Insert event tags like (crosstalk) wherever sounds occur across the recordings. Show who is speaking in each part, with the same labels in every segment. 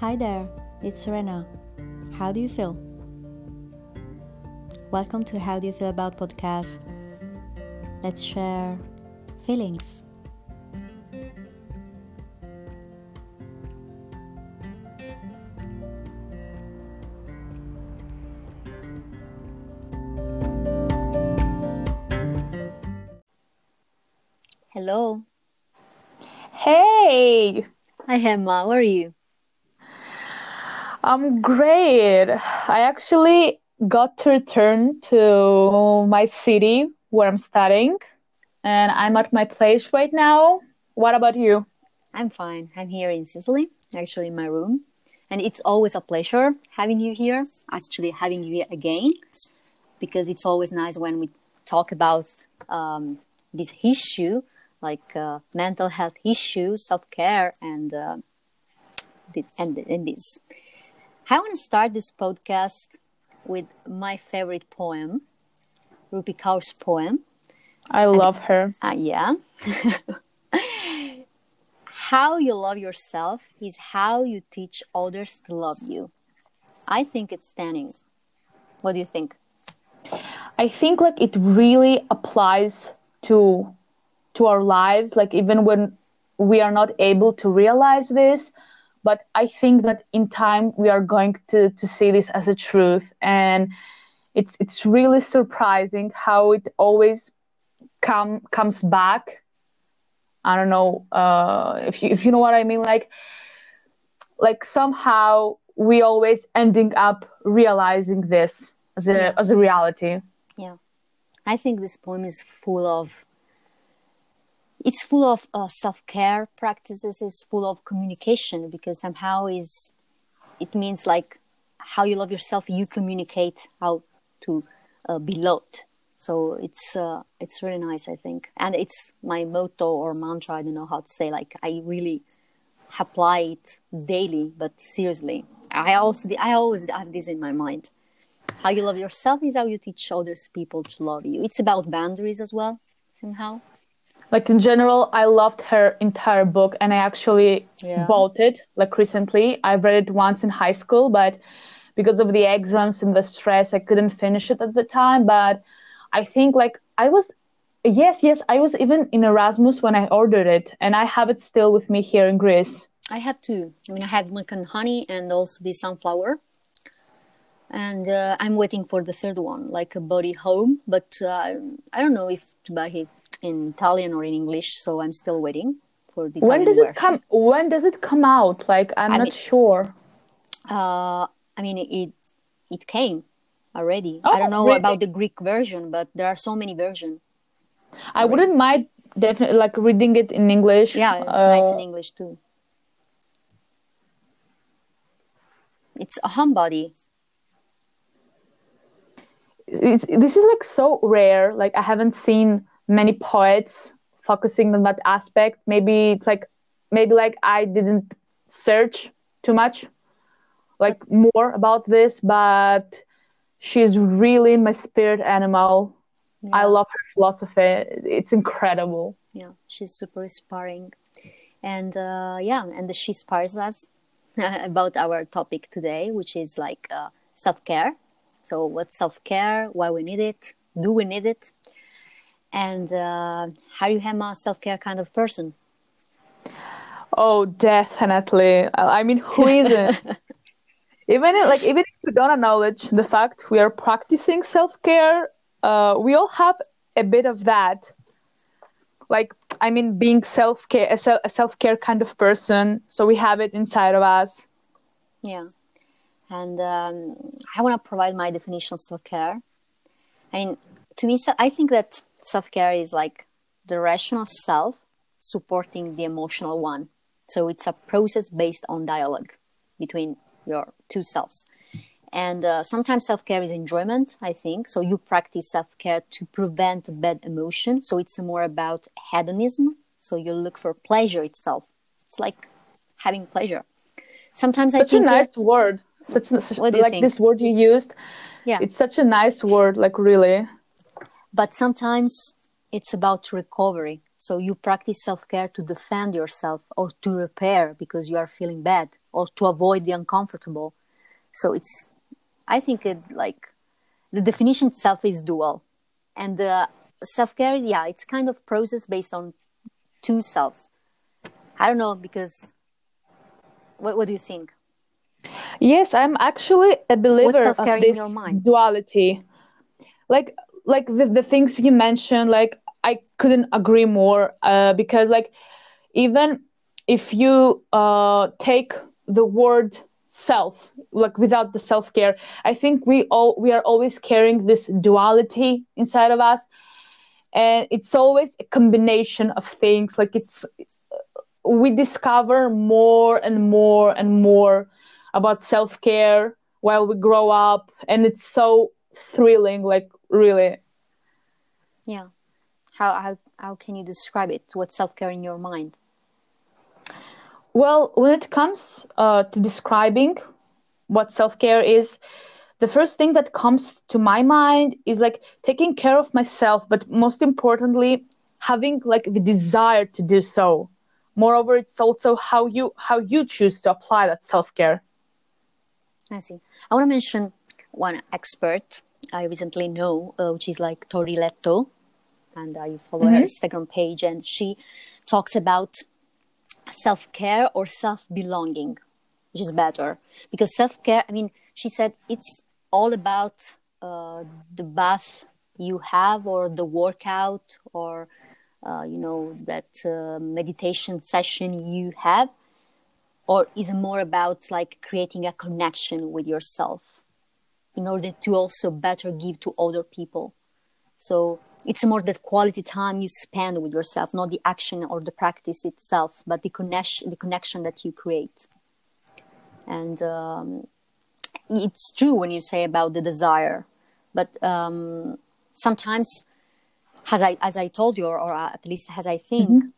Speaker 1: Hi there, it's Serena. How do you feel? Welcome to How Do You Feel About podcast. Let's share feelings. Hello.
Speaker 2: Hey,
Speaker 1: Hi Emma, how are you?
Speaker 2: I'm great. I actually got to return to my city where I'm studying, and I'm at my place right now. What about you?
Speaker 1: I'm fine. I'm here in Sicily, actually in my room. And it's always a pleasure having you here, actually having you here again, because it's always nice when we talk about um, this issue, like uh, mental health issues, self care, and, uh, and, and this. I want to start this podcast with my favorite poem, Rupi Kaur's poem.
Speaker 2: I love her.
Speaker 1: Uh, yeah. (laughs) how you love yourself is how you teach others to love you. I think it's stunning. What do you think?
Speaker 2: I think like it really applies to to our lives like even when we are not able to realize this but I think that in time we are going to to see this as a truth and it's it's really surprising how it always come comes back I don't know uh, if you if you know what I mean. Like, like somehow we always ending up realizing this as a
Speaker 1: Yeah.
Speaker 2: as a reality.
Speaker 1: Yeah. I think this poem is full of it's full of uh, self-care practices it's full of communication because somehow is it means like how you love yourself you communicate how to uh, be loved so it's uh, it's really nice i think. And it's my motto or mantra i don't know how to say like i really apply it daily but seriously. I also i always have this in my mind. How you love yourself is how you teach others people to love you. It's about boundaries as well somehow
Speaker 2: Like in general, I loved her entire book, and I actually
Speaker 1: Yeah.
Speaker 2: bought it like recently. I read it once in high school, but because of the exams and the stress, I couldn't finish it at the time. But I think like I was, yes, yes, I was even in Erasmus when I ordered it, and I have it still with me here in Greece.
Speaker 1: I have two. I mean, I have milk and honey and also the sunflower. And uh, I'm waiting for the third one, like a body home. But uh, I don't know if to buy it in Italian or in English, so I'm still waiting for the
Speaker 2: When
Speaker 1: Italian
Speaker 2: does it
Speaker 1: version.
Speaker 2: come? When does it come out? Like I'm
Speaker 1: I
Speaker 2: not
Speaker 1: mean-
Speaker 2: sure.
Speaker 1: Uh, I mean, it it came already.
Speaker 2: Oh,
Speaker 1: I don't know
Speaker 2: really?
Speaker 1: about the Greek version, but there are so many versions.
Speaker 2: I wouldn't mind definitely like reading it in English.
Speaker 1: Yeah, it's nice
Speaker 2: Uh,
Speaker 1: in English too. It's a homebody.
Speaker 2: it's, this is like so rare. Like I haven't seen many poets focusing on that aspect. Maybe it's like maybe like I didn't search too much like more about this, but she's really my spirit animal. I love her philosophy. It's incredible.
Speaker 1: Yeah, she's super inspiring. And uh, yeah, and she inspires us (laughs) about our topic today, which is like uh, self care. So, what's self care? Why we need it? Do we need it? And uh, are you Emma, a self care kind of person?
Speaker 2: Oh, definitely. I mean, who isn't? (laughs) even if- like even if we don't acknowledge the fact we are practicing self-care, uh, we all have a bit of that. Like, I mean, being self-care, a, self- a self-care kind of person, so we have it inside of us.
Speaker 1: Yeah. And um, I want to provide my definition of self care. I mean, to me, se- I think that self care is like the rational self supporting the emotional one. So it's a process based on dialogue between your two selves. And uh, sometimes self care is enjoyment, I think. So you practice self care to prevent bad emotion. So it's more about hedonism. So you look for pleasure itself. It's like having pleasure. Sometimes I
Speaker 2: Such a
Speaker 1: think that-
Speaker 2: nice word. Such, such
Speaker 1: What do you
Speaker 2: like this word you used.
Speaker 1: Yeah.
Speaker 2: It's such a nice word. Like really.
Speaker 1: But sometimes it's about recovery So you practice self care to defend yourself or to repair because you are feeling bad or to avoid the uncomfortable. So it's, I think it like the definition itself is dual. And uh, self care, yeah, it's kind of process based on two selves. I don't know because what, what do you think?
Speaker 2: Yes, I'm actually a believer of this duality. Like like the, the things you mentioned, like I couldn't agree more uh, because like even if you uh, take the word self like without the self care i think we all we are always carrying this duality inside of us. And it's always a combination of things like it's we discover more and more and more about self care while we grow up. And it's so thrilling like really
Speaker 1: yeah how how how can you describe it? What's self care in your mind?
Speaker 2: Well, when it comes uh, to describing what self care is, the first thing that comes to my mind is like taking care of myself, but most importantly, having like the desire to do so. Moreover, it's also how you how you choose to apply that self care.
Speaker 1: I see. I want to mention one expert I recently know, uh, which is like Tori Letto and I follow mm-hmm. her Instagram page, and she talks about self care or self belonging, which is better because self care. I mean, she said it's all about uh, the bath you have, or the workout, or uh, you know that uh, meditation session you have, or is it more about like creating a connection with yourself in order to also better give to other people. So it's more the quality time you spend with yourself not the action or the practice itself but the connection the connection that you create and um, it's true when you say about the desire but um, sometimes as i as i told you or, or at least as i think mm-hmm.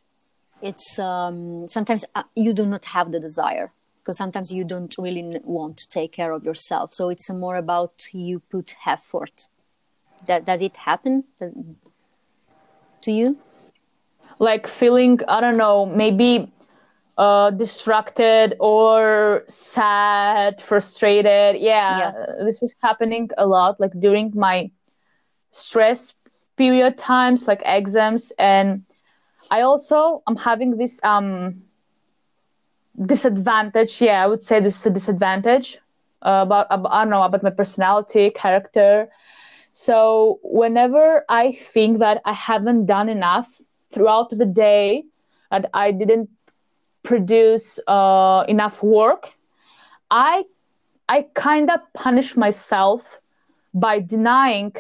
Speaker 1: it's um, sometimes uh, you do not have the desire because sometimes you don't really want to take care of yourself. So it's more about you put effort. That does it happen? To you?
Speaker 2: Like feeling i don't know maybe uh distracted or sad frustrated. Yeah, yeah, this was happening a lot like during my stress period times like exams. And i also i'm having this um disadvantage yeah i would say this is a disadvantage uh, about, i don't know about my personality character so whenever I think that I haven't done enough throughout the day, and I didn't produce uh, enough work, I I kind of punish myself by denying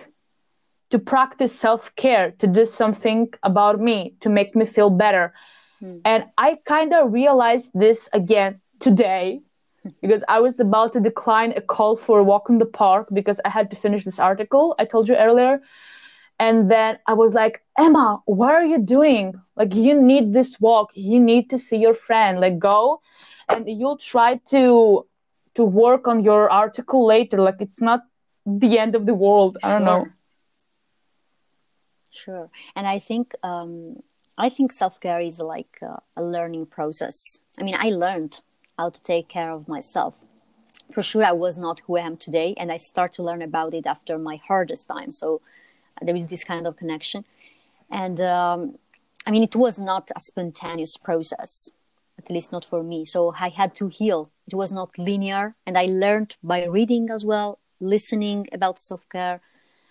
Speaker 2: to practice self care, to do something about me, to make me feel better. Mm. And I kind of realized this again today because I was about to decline a call for a walk in the park because I had to finish this article I told you earlier. And then I was like, Emma, what are you doing? Like, you need this walk. You need to see your friend. Like, go and you'll try to to work on your article later. Like, it's not the end of the world. I don't know.
Speaker 1: Sure. And I think um, I think self care is like a, a learning process. I mean, I learned how to take care of myself. For sure, I was not who I am today, and I start to learn about it after my hardest time. So there is this kind of connection, and um, I mean, it was not a spontaneous process, at least not for me. So I had to heal. It was not linear, and I learned by reading as well, listening about self care.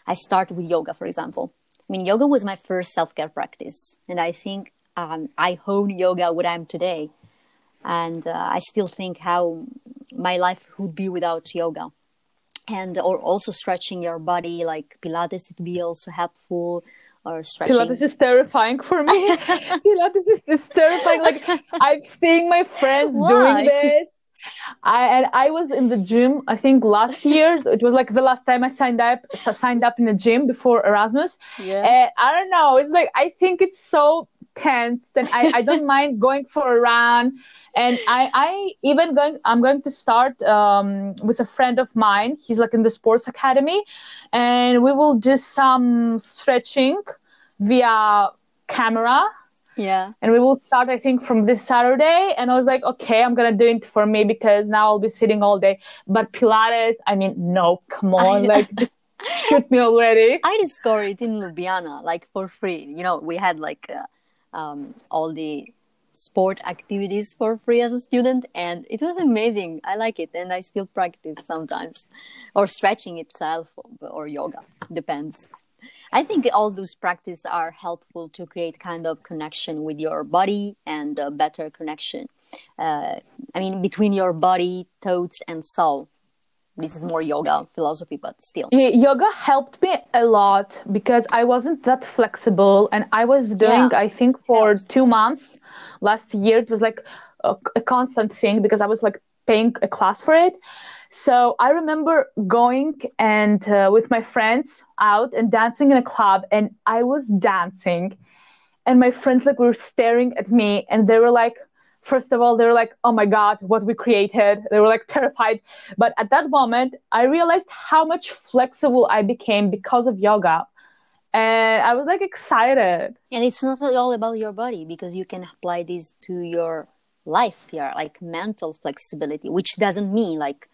Speaker 1: I started with yoga, for example. I mean, yoga was my first self care practice, and I think um, I hone yoga what I'm today. And uh, i still think how my life would be without yoga. And or also stretching your body like pilates it would be also helpful or stretching.
Speaker 2: Pilates is terrifying for me. (laughs) Pilates is, is terrifying. Like i'm seeing my friends Why? doing this I and I was in the gym. I think last (laughs) year it was like the last time I signed up signed up in the gym before Erasmus. Yeah. And I don't know. It's like I think it's so tense, and I I don't (laughs) mind going for a run and I, I even going i'm going to start um, with a friend of mine he's like in the sports academy and we will do some stretching via camera
Speaker 1: Yeah.
Speaker 2: And we will start, I think, from this Saturday. And I was like, okay, I'm gonna do it for me because now I'll be sitting all day. But Pilates, I mean, no, come on, like just shoot me already. (laughs)
Speaker 1: I discovered it in Ljubljana, like for free. You know, we had like uh, um, all the sport activities for free as a student, and it was amazing. I like it, and I still practice sometimes, or stretching itself, or yoga depends. I think all those practices are helpful to create kind of connection with your body and a better connection. Uh, I mean, between your body, thoughts, and soul this is more yoga philosophy but still
Speaker 2: yoga helped me a lot because i wasn't that flexible and i was doing yeah. i think for two months last year it was like a, a, constant thing because i was like paying a class for it so i remember going and uh, with my friends out and dancing in a club and i was dancing. And my friends like were staring at me and they were like first of all they were like oh my god what we created. They were like (laughs) terrified. But at that moment i realized how much flexible i became because of yoga. And i was like excited.
Speaker 1: And it's not all about your body because you can apply this to your life. Here like mental flexibility which doesn't mean like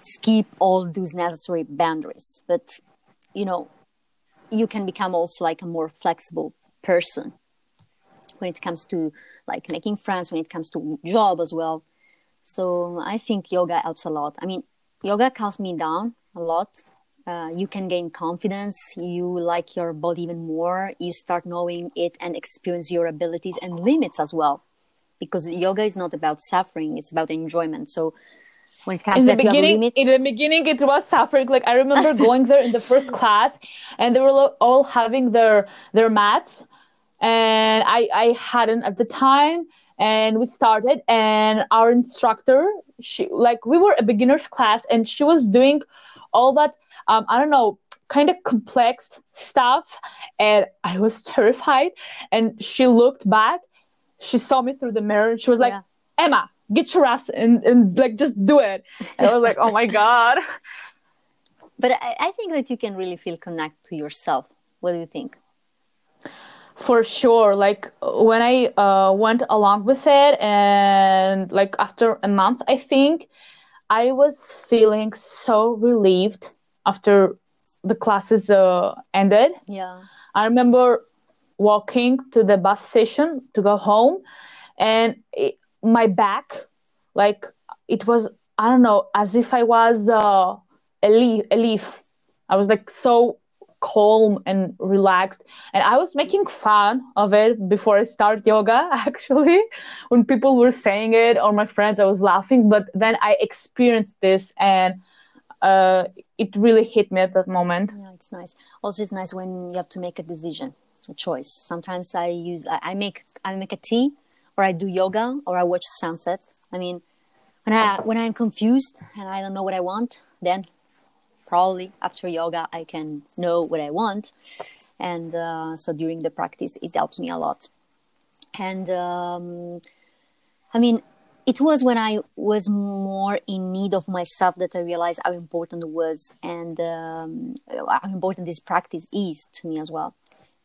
Speaker 1: skip all those necessary boundaries but you know you can become also like a more flexible person when it comes to like making friends, when it comes to job as well. So I think yoga helps a lot. I mean, yoga calms me down a lot. Uh, you can gain confidence. You like your body even more. You start knowing it and experience your abilities and limits as well. Because yoga is not about suffering; it's about enjoyment. So when it comes
Speaker 2: in the beginning, in the beginning, it was suffering. Like I remember (laughs) going there in the first class, and they were all having their their mats, and I, I hadn't at the time and we started and our instructor she like we were a beginners class and she was doing all that um, i don't know kind of complex stuff and i was (laughs) terrified and she looked back she saw me through the mirror and she was like yeah. emma get your ass and, and like just do it. And i was like oh my god. (laughs)
Speaker 1: But I, I think that you can really feel connect to yourself. What do you think?
Speaker 2: For sure. Like when i uh, went along with it and like after a month i think i was feeling so relieved after the classes uh, ended.
Speaker 1: Yeah.
Speaker 2: I remember walking to the bus station to go home and it, my back like it was i don't know as if i was uh, a leaf a leaf i was like so calm and relaxed. And I was making fun of it before I start yoga, (laughs) actually. when people were saying it or my friends, I was laughing. But then I experienced this and uh, it really hit me at that moment.
Speaker 1: Yeah, it's nice. Also, it's nice when you have to make a decision, a choice. Sometimes I use, I make, I make a tea or I do yoga or I watch sunset. I mean, when I when I'm confused and I don't know what I want, then probably after yoga I can know what I want, and uh, so during the practice it helps me a lot. And um, I mean, it was when I was more in need of myself that I realized how important it was and um, how important this practice is to me as well.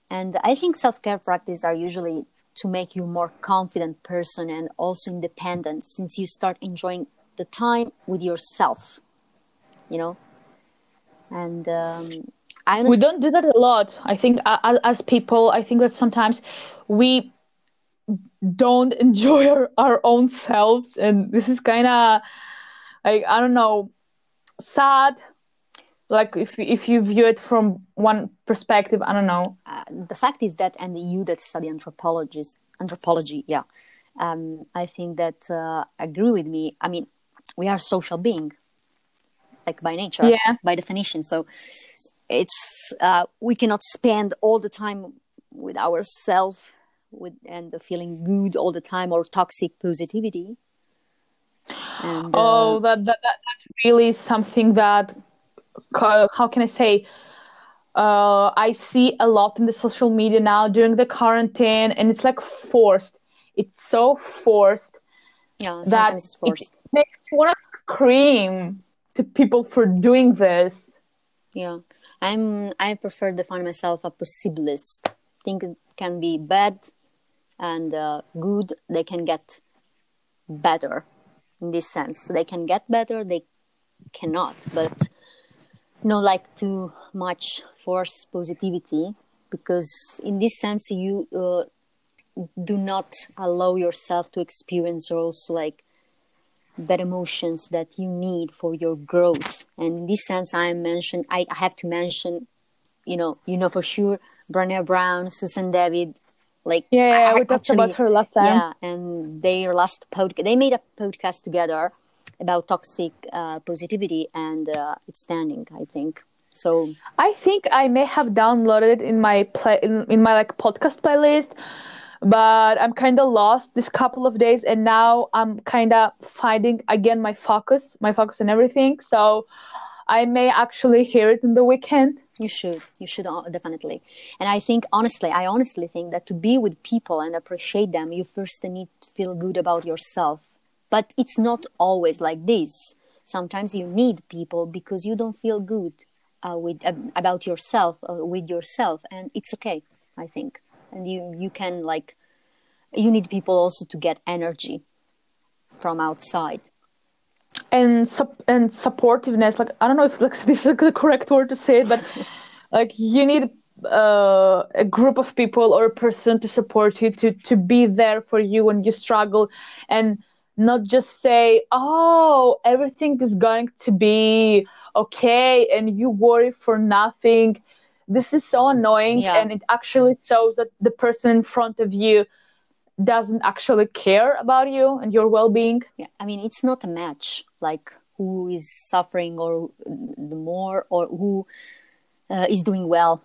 Speaker 1: And I think self care practices are usually to make you a more confident person and also independent since you start enjoying the time with yourself you know and um, I
Speaker 2: we don't do that a lot. I think as, as people, I think that sometimes we don't (laughs) enjoy our, our own selves, and this is kind of like I don't know, sad. Like if if you view it from one perspective, I don't know.
Speaker 1: Uh, the fact is that, and you that study anthropologists, anthropology, yeah, um, I think that uh, agree with me. I mean, we are social being like by nature,
Speaker 2: yeah.
Speaker 1: by definition. So it's uh, we cannot spend all the time with ourselves with and feeling good all the time or toxic positivity.
Speaker 2: And, uh, oh, that, that, that that's really something that how can I say? Uh, I see a lot in the social media now during the quarantine, and it's like forced. It's so forced.
Speaker 1: Yeah, that it's forced.
Speaker 2: It makes you want to scream to people for doing this.
Speaker 1: Yeah, I'm. I prefer to define myself a possibilist. think it can be bad, and uh, good, they can get better in this sense. They can get better, they cannot, but not like too much force positivity because in this sense you uh, do not allow yourself to experience also like bad emotions that you need for your growth. And in this sense i mentioned i have to mention you know you know for sure Brené Brown susan david like
Speaker 2: yeah, we talked about her last time.
Speaker 1: Yeah and their last podcast they made a podcast together about toxic uh, positivity and uh, it's standing i think. So
Speaker 2: i think i may have downloaded it in my play in, in my like podcast playlist but i'm kind of lost this couple of days and now i'm kind of finding again my focus my focus and everything. So i may actually hear it in the weekend.
Speaker 1: You should you should uh, definitely. And i think honestly i honestly think that to be with people and appreciate them you first need to feel good about yourself but it's not always like this. Sometimes you need people because you don't feel good uh, with uh, about yourself uh, with yourself and it's okay i think. And you you can like you need people also to get energy from outside.
Speaker 2: And sup- and supportiveness like i don't know if like, (laughs) this is the correct word to say it but (laughs) like you need uh, a group of people or a person to support you to to be there for you when you struggle. And not just say oh everything is going to be okay and you worry for nothing this is so annoying
Speaker 1: Yeah.
Speaker 2: and it actually shows that the person in front of you doesn't actually care about you and your well-being
Speaker 1: yeah i mean it's not a match like who is suffering or the more or who uh, is doing well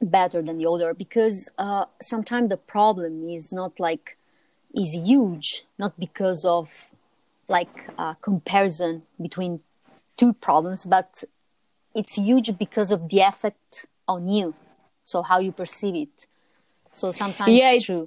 Speaker 1: better than the other because uh, sometimes the problem is not like is huge not because of like uh, comparison between two problems but it's huge because of the effect on you. So how you perceive it. So sometimes
Speaker 2: Yeah, it's-
Speaker 1: true.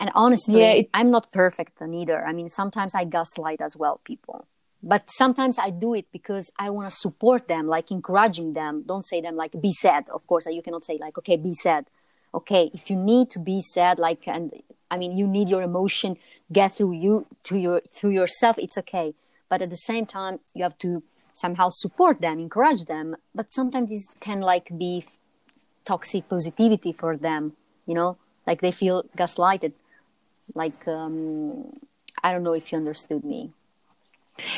Speaker 1: And honestly
Speaker 2: Yeah,
Speaker 1: i'm not perfect neither i mean sometimes i gaslight as well people. But sometimes i do it because i want to support them like encouraging them. Don't say them like be sad. Of course you cannot say like okay be sad okay if you need to be sad like and i mean you need your emotion get through you to your through yourself it's okay but at the same time you have to somehow support them encourage them but sometimes this can like be toxic positivity for them you know like they feel gaslighted like um i don't know if you understood me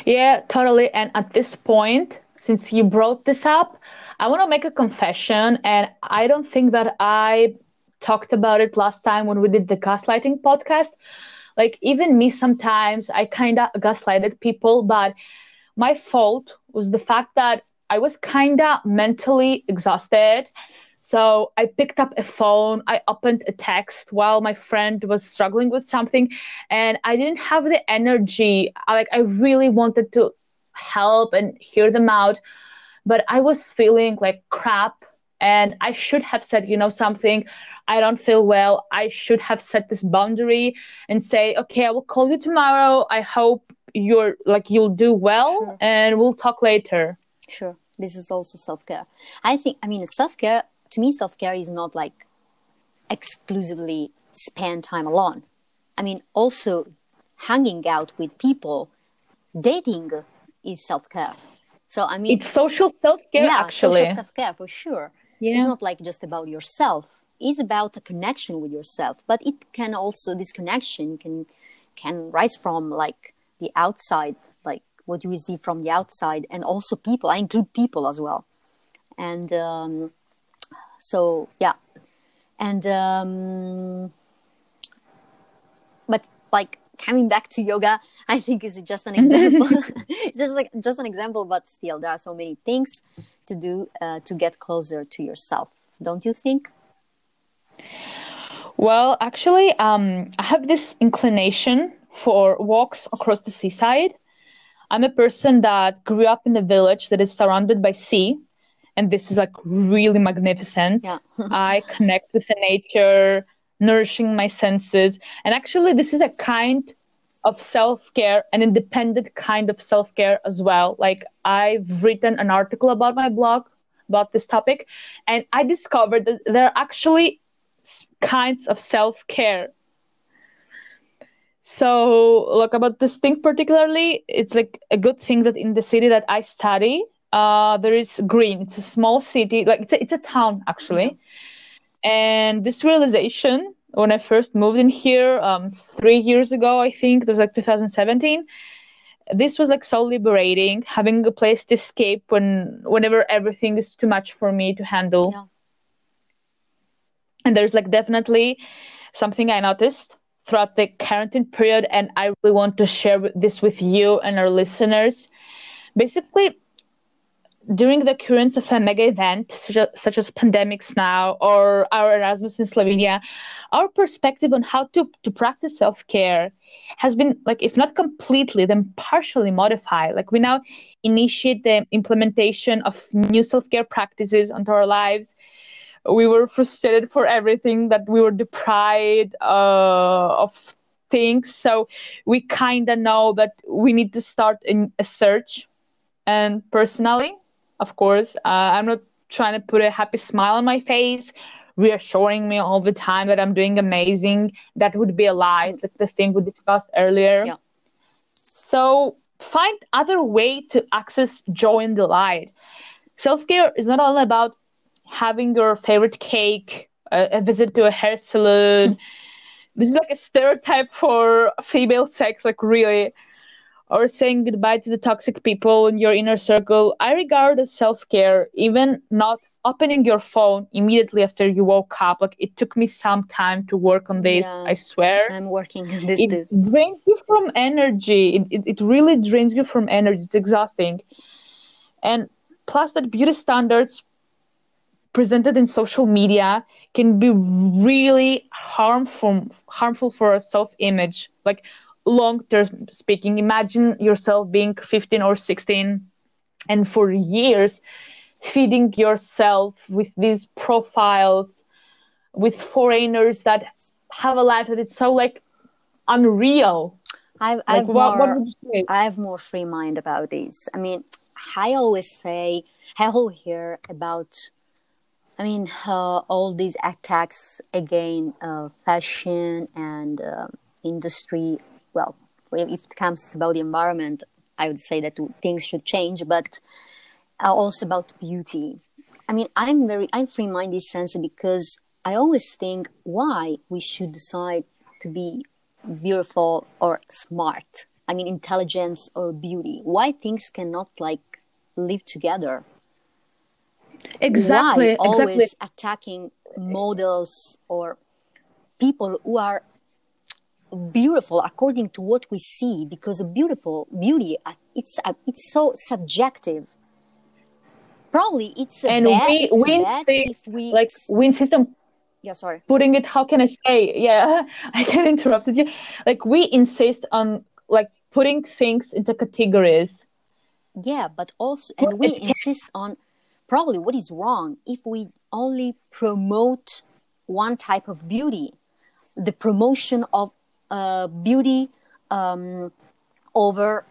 Speaker 2: Yeah, totally. And at this point, since you brought this up, I want to make a confession. And I don't think that I talked about it last time when we did the gaslighting podcast. Like, even me, sometimes I kind of gaslighted people, but my fault was the fact that I was kind of mentally exhausted. So I picked up a phone, I opened a text while my friend was struggling with something, and I didn't have the energy. Like I really wanted to help and hear them out, but I was feeling like crap. And I should have said, you know, something. I don't feel well. I should have set this boundary and say, okay, I will call you tomorrow. I hope you're like you'll do well,
Speaker 1: Sure.
Speaker 2: and we'll talk later.
Speaker 1: Sure. This is also self care. I think, I mean, self care, to me, self care is not like exclusively spend time alone. I mean, also hanging out with people, dating is self care. So, I mean,
Speaker 2: It's social self care,
Speaker 1: yeah,
Speaker 2: actually.
Speaker 1: social self care for sure. It's not like just about yourself. It's about a connection with yourself. But it can also this connection can can rise from like the outside, like what you receive from the outside, and also people. I include people as well. And um, so yeah, and um, but like coming back to yoga i think is just an example (laughs) (laughs) it's just like just an example but still there are so many things to do uh, to get closer to yourself don't you think
Speaker 2: Well, actually, um, I have this inclination for walks across the seaside. I'm a person that grew up in a village that is surrounded by sea, and this is like really magnificent.
Speaker 1: Yeah. (laughs)
Speaker 2: I connect with the nature, nourishing my senses, and actually, this is a kind of self care, an independent kind of self care as well. Like, I've written an article about my blog about this topic, and I discovered that there are actually kinds of self care So, look about this thing particularly, it's like a good thing that in the city that I study, uh, there is green. It's a small city, like it's a, it's a town actually. And this realization, when I first moved in here, um, three years ago, I think it was like 2017. This was like so liberating, having a place to escape when whenever everything is too much for me to handle.
Speaker 1: Yeah.
Speaker 2: And there's like definitely something I noticed throughout the quarantine period, and I really want to share this with you and our listeners. Basically, during the occurrence of a mega event such as, such as pandemics now or our Erasmus in Slovenia, our perspective on how to, to practice self-care has been like if not completely then partially modified. Like we now initiate the implementation of new self-care practices onto our lives. We were frustrated for everything that we were deprived uh, of things. So we kind of know that we need to start in a search. And personally of course. Uh, i'm not trying to put a happy smile on my face reassuring me all the time that i'm doing amazing. That would be a lie. It's like the thing we discussed earlier.
Speaker 1: Yeah.
Speaker 2: so find other way to access joy and delight self-care is not all about having your favorite cake, a, a visit to a hair salon. (laughs) this is like a stereotype for female sex, like really, or saying goodbye to the toxic people in your inner circle. I regard as self care, even not opening your phone immediately after you woke up. Like it took me some time to work on this,
Speaker 1: Yeah.
Speaker 2: I swear.
Speaker 1: I'm working on this
Speaker 2: It
Speaker 1: too.
Speaker 2: drains you from energy. It, it, it really drains you from energy. It's exhausting. And plus, that beauty standards presented in social media can be really harmful harmful for our self-image like long term speaking imagine yourself being 15 or 16 and for years feeding yourself with these profiles with foreigners that have a life that it's so like unreal
Speaker 1: I've,
Speaker 2: like
Speaker 1: I've
Speaker 2: what,
Speaker 1: more,
Speaker 2: what would you say
Speaker 1: I have more free mind about this. I mean, I always say, I always hear about, I mean, uh, all these attacks again, uh, fashion and um industry. Well, if it comes about the environment, I would say that things should change, but uh, also about beauty. I mean, I'm very, I'm free minded sense because I always think why we should decide to be beautiful or smart. I mean, intelligence or beauty. Why things cannot like live together?
Speaker 2: exactly
Speaker 1: Why always
Speaker 2: exactly
Speaker 1: attacking models or people who are beautiful according to what we see? Because a beautiful beauty, uh, it's uh, it's so subjective. Probably it's a
Speaker 2: and
Speaker 1: bad.
Speaker 2: we
Speaker 1: it's
Speaker 2: we insist
Speaker 1: if we
Speaker 2: like we insist on
Speaker 1: yeah sorry
Speaker 2: putting it how can i say yeah (laughs) i can interrupted you like we insist on like putting things into categories
Speaker 1: Yeah, but also, and we insist on probably what is wrong if we only promote one type of beauty, the promotion of uh, beauty um, over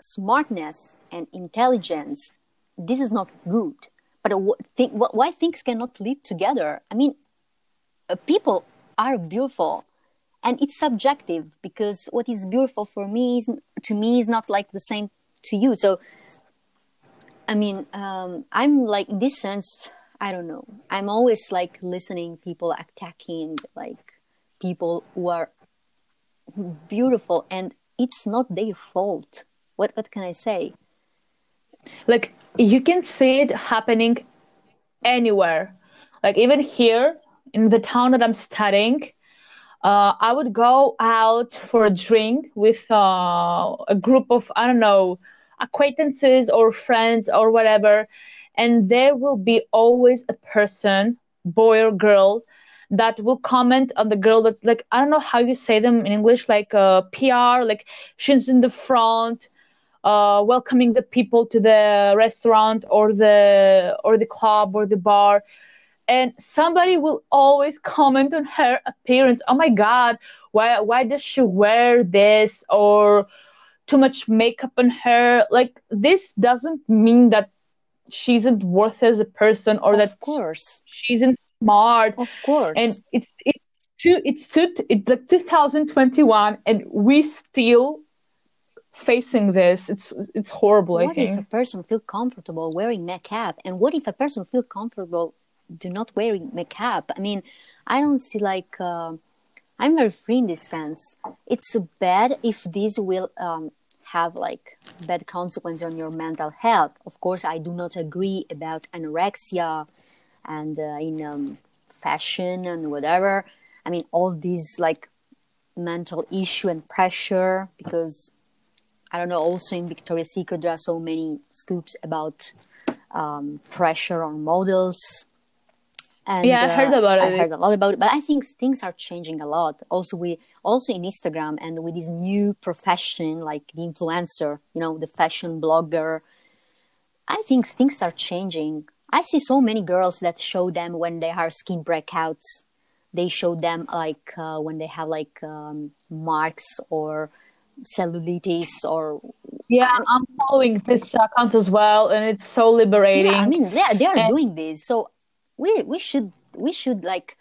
Speaker 1: smartness and intelligence. This is not good. But why things cannot live together? I mean, uh, people are beautiful and it's subjective because what is beautiful for me is to me is not like the same to you so i mean um, i'm like in this sense i don't know i'm always like listening people attacking like people who are beautiful and it's not their fault. What what can i say?
Speaker 2: Like you can see it happening anywhere. Like even here in the town that i'm studying uh, i would go out for a drink with uh, a group of i don't know acquaintances or friends or whatever and there will be always a person boy or girl that will comment on the girl that's like i don't know how you say them in english like uh, pr like she's in the front uh, welcoming the people to the restaurant or the or the club or the bar and somebody will always comment on her appearance. Oh my god why why does she wear this? or too much makeup on her like this doesn't mean that she isn't worth as a person or
Speaker 1: of
Speaker 2: that
Speaker 1: course
Speaker 2: she isn't smart
Speaker 1: of course
Speaker 2: and it's it's two, it's two, it's like 2021, and we still facing this. It's it's horrible.
Speaker 1: What
Speaker 2: I think.
Speaker 1: if a person feel comfortable wearing makeup, and what if a person feel comfortable do not wearing makeup? I mean, I don't see like. Uh, I'm very free in this sense. It's bad if this will um, have like bad consequence on your mental health. Of course, I do not agree about anorexia and uh, in um, fashion and whatever. I mean, all these like mental issue and pressure because I don't know. Also in Victoria's Secret, there are so many scoops about um, pressure on models.
Speaker 2: And, yeah, I heard about
Speaker 1: uh,
Speaker 2: it.
Speaker 1: I heard a lot about it, but I think things are changing a lot. Also, we also in Instagram and with this new profession like the influencer, you know, the fashion blogger. I think things are changing. I see so many girls that show them when they have skin breakouts. They show them like uh, when they have like um, marks or cellulitis or
Speaker 2: yeah i'm following this account as well and it's so liberating yeah,
Speaker 1: i mean yeah they are and... doing this so we we should we should like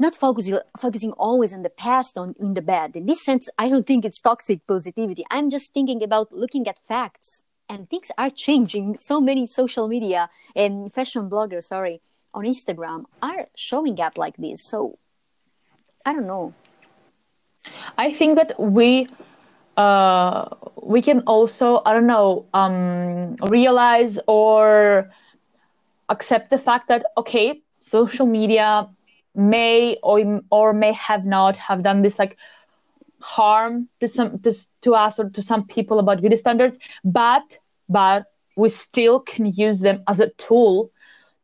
Speaker 1: not focusing focusing always on the past on in the bad. In this sense i don't think it's toxic positivity. I'm just thinking about looking at facts. And things are changing. So many social media and fashion bloggers sorry on instagram are showing up like this. So i don't know.
Speaker 2: I think that we uh, we can also I don't know um, realize or accept the fact that okay, social media may or or may have not have done this like harm to some to, to us or to some people about beauty standards, but but we still can use them as a tool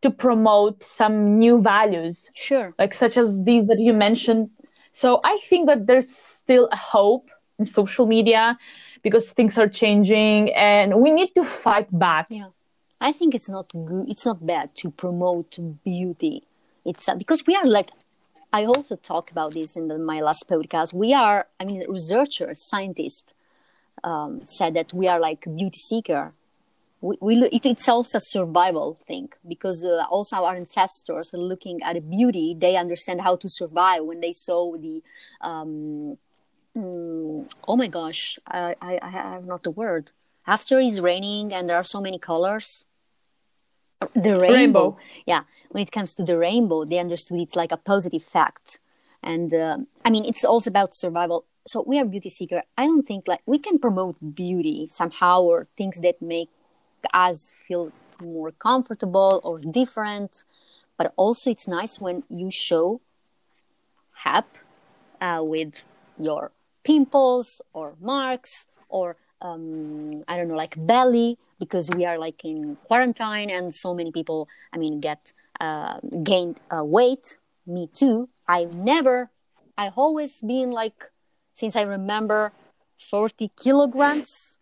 Speaker 2: to promote some new values.
Speaker 1: Sure.
Speaker 2: Like such as these that you mentioned. So I think that there's still a hope in social media because things are changing and we need to fight back.
Speaker 1: Yeah. I think it's not good. It's not bad to promote beauty. It's uh, because we are like, I also talk about this in the, my last podcast. We are, I mean, researchers, scientists um, said that we are like beauty seeker. We, we it, it's also a survival thing because uh, also our ancestors looking at beauty, they understand how to survive when they saw the um, Mm, oh my gosh, I, I, I have not the word. After it's raining and there are so many colors. The rainbow. rainbow. Yeah, when it comes to the rainbow, they understood it's like a positive fact. And uh, I mean, it's also about survival. So we are beauty seeker. I don't think like we can promote beauty somehow or things that make us feel more comfortable or different. But also, it's nice when you show hap uh, with your pimples or marks or um, I don't know, like belly, because we are like in quarantine and so many people, I mean, get uh, gained uh, weight. Me too. I've never, I've always been like, since I remember, 40 kilograms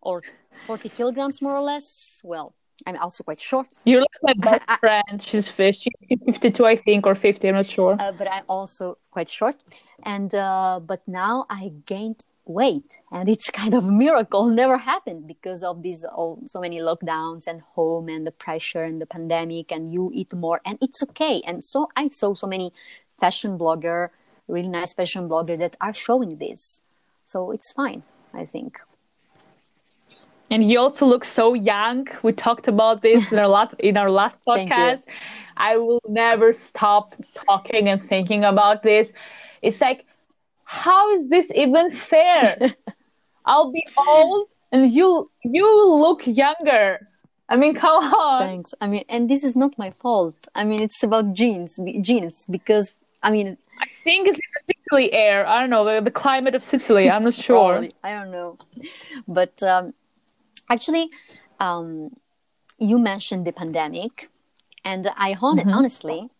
Speaker 1: or 40 kilograms more or less. Well, I'm also quite short.
Speaker 2: You're like my best friend. She's 50, 52, I think, or 50. I'm not sure.
Speaker 1: Uh, but I'm also quite short and uh, but now i gained weight and it's (laughs) kind of a miracle never happened because of these oh, so many lockdowns and home and the pressure and the pandemic and you eat more and it's okay. And so i saw so many fashion blogger really nice fashion blogger that are showing this. So it's fine i think.
Speaker 2: And you also look so young. We talked about this in our (laughs) last in our last podcast. I will never stop talking and thinking about this. It's like, how is this even fair? (laughs) I'll be old and you you look younger. I mean, come on.
Speaker 1: Thanks. I mean, and this is not my fault. I mean, it's about genes, genes, because I mean,
Speaker 2: I think it's the Sicily air. I don't know the, the climate of Sicily. I'm not (laughs) sure.
Speaker 1: Probably. I don't know, but um, actually, um, you mentioned the pandemic, and I hon- mm-hmm. honestly,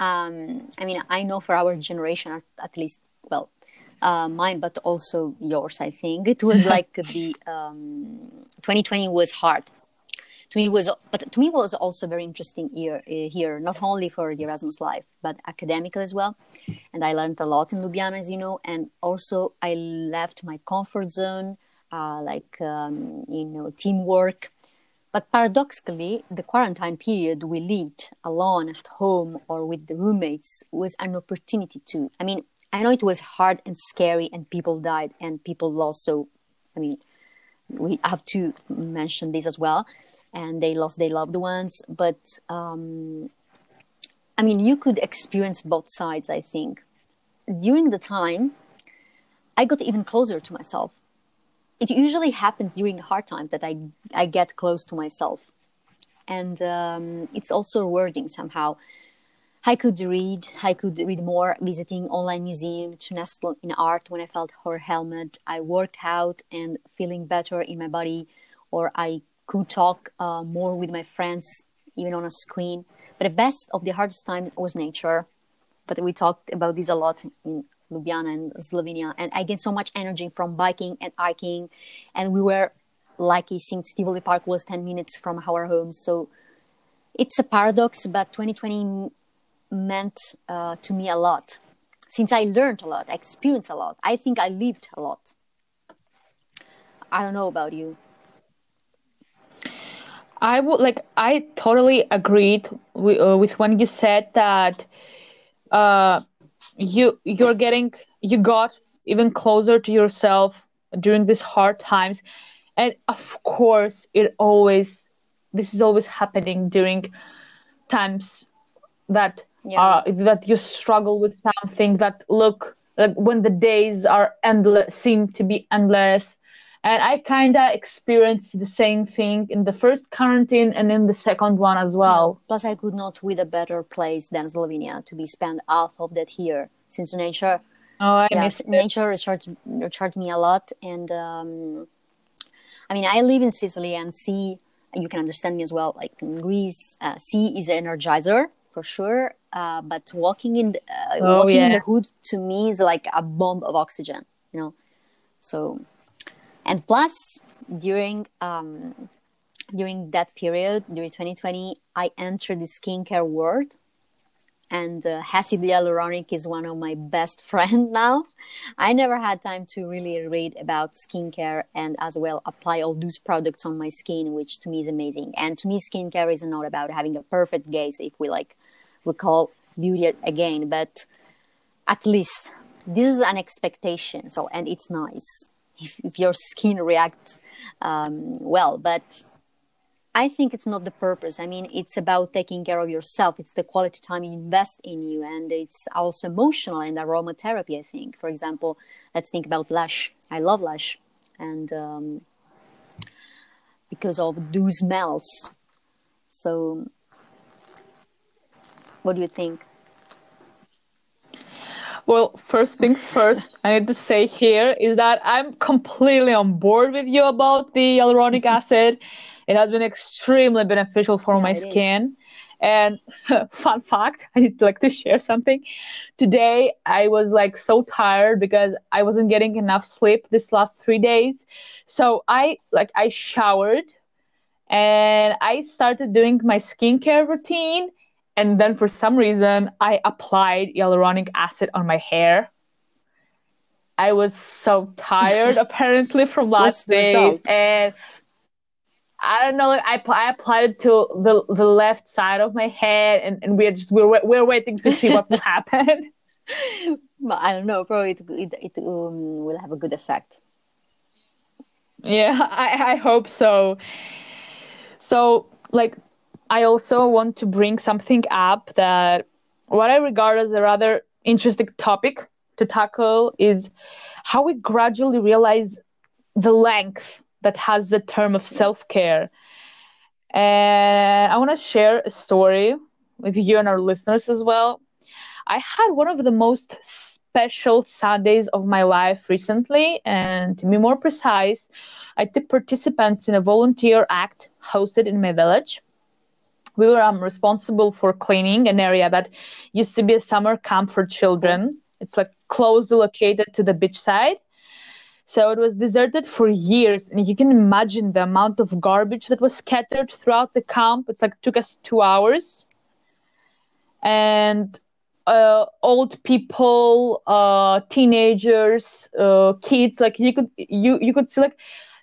Speaker 1: um, I mean, I know for our generation, at least, well, uh, mine, but also yours, I think it was (laughs) like the um, 2020 was hard. To me was, but to me was also very interesting year uh, here, not only for the Erasmus life, but academical as well. And I learned a lot in Ljubljana, as you know, and also I left my comfort zone, uh, like um, you know, teamwork but paradoxically, the quarantine period we lived alone at home or with the roommates was an opportunity too. I mean, I know it was hard and scary, and people died and people lost. So, I mean, we have to mention this as well. And they lost their loved ones. But, um, I mean, you could experience both sides, I think. During the time, I got even closer to myself it usually happens during hard times that I I get close to myself, and um, it's also rewarding somehow. I could read. I could read more, visiting online museum to nestle in art when I felt her helmet. I worked out and feeling better in my body, or I could talk uh, more with my friends, even on a screen. But the best of the hardest times was nature. But we talked about this a lot in Ljubljana and Slovenia. And I gained so much energy from biking and hiking. And we were lucky since Tivoli Park was 10 minutes from our home. So it's a paradox, but 2020 meant uh, to me a lot. Since I learned a lot, I experienced a lot. I think I lived a lot. I don't know about you.
Speaker 2: I would like. I totally agreed with, uh, with when you said that uh, you you're getting you got even closer to yourself during these hard times and of course it always this is always happening during times that yeah. uh, that you struggle with something that look like when the days are endless seem to be endless. And i kind of experienced the same thing in the first quarantine and in the second one as well.
Speaker 1: Plus i could not with a better place than slovenia to be spent half of that here since nature
Speaker 2: oh I yeah,
Speaker 1: nature recharged, recharged me a lot. And um, i mean i live in sicily and sea you can understand me as well like in greece uh, sea is an energizer for sure uh, but walking in the, uh, oh, walking yeah. in the hood to me is like a bomb of oxygen you know so and plus during um, during that period during 2020 i entered the skincare world and uh, acid hyaluronic is one of my best (laughs) friend now i never had time to really read about skincare and as well apply all those products on my skin which to me is amazing and to me skincare is not about having a perfect gaze if we like we call beauty again but at least this is an expectation so and it's nice if, if your skin reacts um, well. But I think it's not the purpose. I mean, it's about taking care of yourself. It's the quality time you invest in you, and it's also emotional and aromatherapy. I think, for example, let's think about Lush. I love Lush, and um, because of those smells. So, what do you think?
Speaker 2: Well, first thing first, I need to say here is that I'm completely on board with you about the hyaluronic (laughs) acid. It has been extremely beneficial for yeah, my skin. Is. And (laughs) fun fact, (laughs) I would like to share something. Today, I was like so tired because I wasn't getting enough sleep this last three days. So I like I showered and I started doing my skincare routine and then for some reason, I applied hyaluronic acid on my hair. I was so (laughs) tired apparently from last day, and I don't know. I I applied it to the the left side of my head, and, and we're just we're we're waiting to see what will (laughs) happen. (laughs)
Speaker 1: But I don't know. Probably it it, it um, will have a good effect.
Speaker 2: Yeah, I I hope so. So like I also want to bring something up that what I regard as a rather interesting topic to tackle is how we gradually realize the length that has the term of self care. And I want to share a story with you and our listeners as well. I had one of the most special Sundays of my life recently, and to be more precise, I took participants in a volunteer act hosted in my village we were um, responsible for cleaning an area that used to be a summer camp for children. It's like closely located to the beach side. So it was deserted for years, and you can imagine the amount of garbage that was scattered throughout the camp. It's like took us two hours, and uh, old people, uh, teenagers, uh, kids. Like you could you you could see like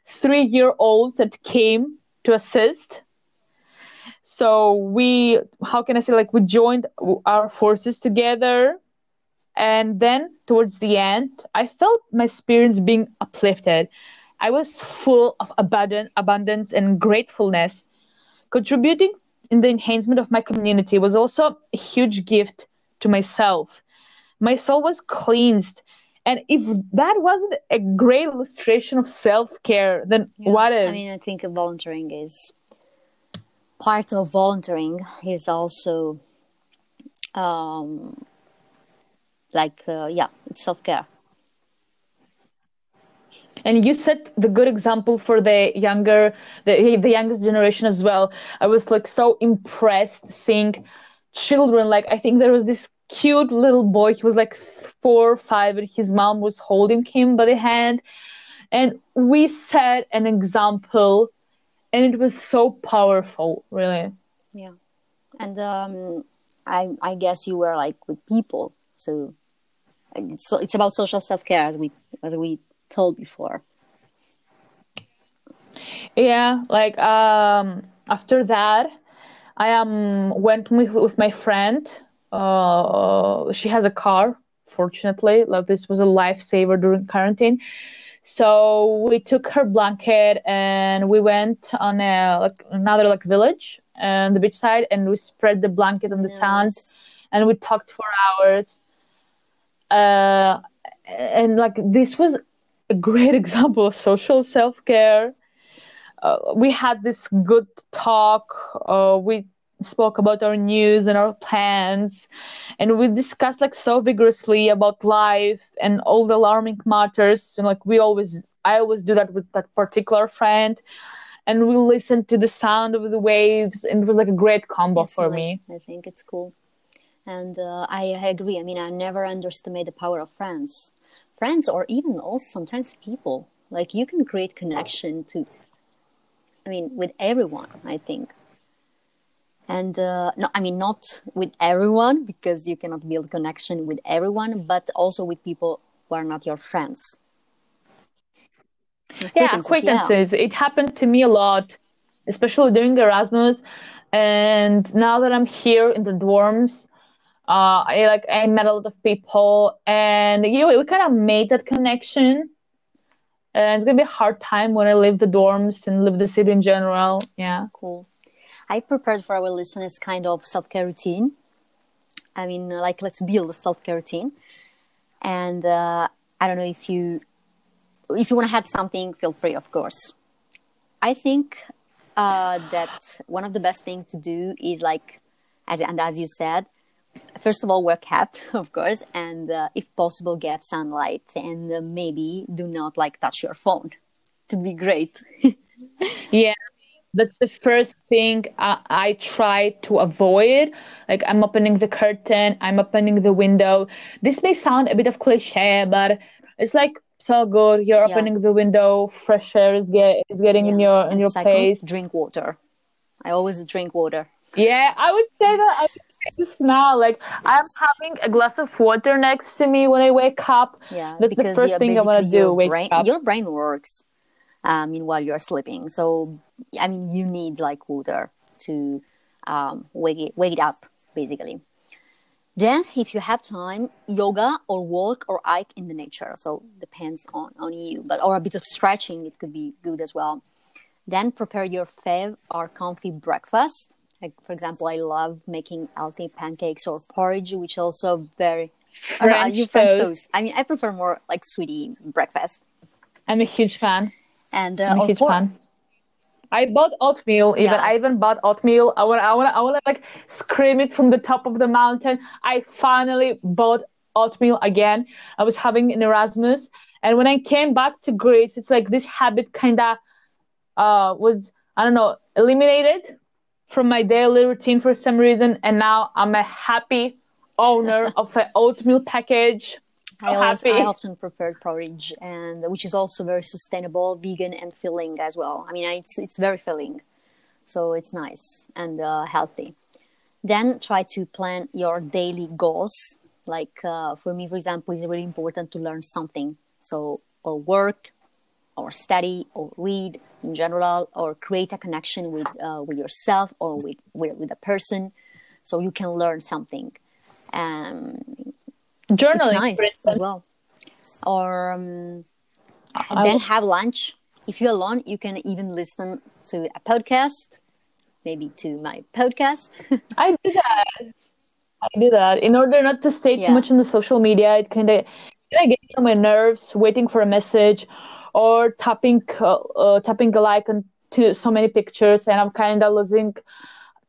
Speaker 2: three year olds that came to assist. So we, how can I say, like we joined our forces together. And then towards the end, I felt my spirits being uplifted. I was full of abundant, abundance and gratefulness. Contributing in the enhancement of my community was also a huge gift to myself. My soul was cleansed. And if that wasn't a great illustration of self care, then yeah. what is?
Speaker 1: I mean, I think volunteering is part of volunteering is also um, like, uh, yeah, it's self care.
Speaker 2: And you set the good example for the younger, the the youngest generation as well. I was like so impressed seeing children. Like I think there was this cute little boy. He was like four or five, and his mom was holding him by the hand. And we set an example, and it was so powerful, really.
Speaker 1: Yeah, and um, I I guess you were like with people, so it's it's about social self care as we as we told before.
Speaker 2: Yeah, like um, after that, I um went with, with my friend. Uh, she has a car, fortunately. Like this was a lifesaver during quarantine. So we took her blanket and we went on a like another like village and the beach side and we spread the blanket on the yes. sand and we talked for hours. Uh, and like this was a great (laughs) example of social self care. Uh, we had this good talk. Uh, we spoke about our news and our plans, and we discussed like so vigorously about life and all the alarming matters. And like we always, I always do that with that particular friend. And we listened to the sound of the waves, and it was like a great combo it's for nice.
Speaker 1: me. I think it's cool, and uh, I, agree. I mean, I never underestimate the power of friends. Friends or even also sometimes people. Like you can create connection to i mean with everyone i think. And uh, no, i mean not with everyone because you cannot build connection with everyone but also with people who are not your friends.
Speaker 2: Yeah acquaintances yeah. it happened to me a lot especially during erasmus. And now that i'm here in the dorms uh, I like I met a lot of people, and you know, we kind of made that connection. And it's gonna be a hard time when I leave the dorms and leave the city in general. Yeah,
Speaker 1: cool. I prepared for our listeners kind of self care routine. I mean, like let's build a self care routine, and uh, I don't know if you if you want to add something, feel free, of course. I think uh, that one of the best thing to do is like, as and as you said, first of all wear cap (laughs) of course and uh, if possible get sunlight and uh, maybe do not like touch your phone. It would be great. (laughs)
Speaker 2: Yeah. That's the first thing I, I, try to avoid. Like i'm opening the curtain i'm opening the window. This may sound a bit of cliche but it's like so good. You're yeah. opening the window fresh air is, get, is getting yeah. in your in and your second, face.
Speaker 1: Drink water. I always drink water.
Speaker 2: Yeah i would say that I smell. Like I'm having a glass of water next to me when I wake up. Yeah, that's the first thing I want to do. Wake
Speaker 1: brain,
Speaker 2: up.
Speaker 1: Your brain works. I um, mean, while you're sleeping, so I mean, you need like water to um, wake it, wake it up, basically. Then, if you have time, yoga or walk or hike in the nature. So depends on on you, but or a bit of stretching, it could be good as well. Then prepare your fave or comfy breakfast like for example, I love making healthy pancakes or porridge, which also very
Speaker 2: French, you French toast. toast.
Speaker 1: I mean, I prefer more like sweetie breakfast.
Speaker 2: I'm a huge fan.
Speaker 1: And uh,
Speaker 2: I'm a huge fan. I bought oatmeal. Even yeah. I even bought oatmeal. I want, I want, I want to like scream it from the top of the mountain. I finally bought oatmeal again. I was having an Erasmus, and when I came back to Greece, it's like this habit kind of uh, was I don't know eliminated from my daily routine for some reason, and now I'm a happy owner (laughs) of an oatmeal package.
Speaker 1: I, always, I, often prepared porridge, and which is also very sustainable, vegan, and filling as well. I mean, it's it's very filling, so it's nice and uh, healthy. Then try to plan your daily goals. Like uh, for me, for example, it's really important to learn something. So or work, or study or read in general or create a connection with uh, with yourself or with, with, with a person so you can learn something. Um,
Speaker 2: journaling
Speaker 1: nice as well. Or um, then have lunch. If you're alone you can even listen to a podcast maybe to my podcast. (laughs)
Speaker 2: I do that. I do that. In order not to stay yeah. too much in the social media it kind of I get on my nerves waiting for a message or tapping uh, tapping a like on to so many pictures and I'm kind of losing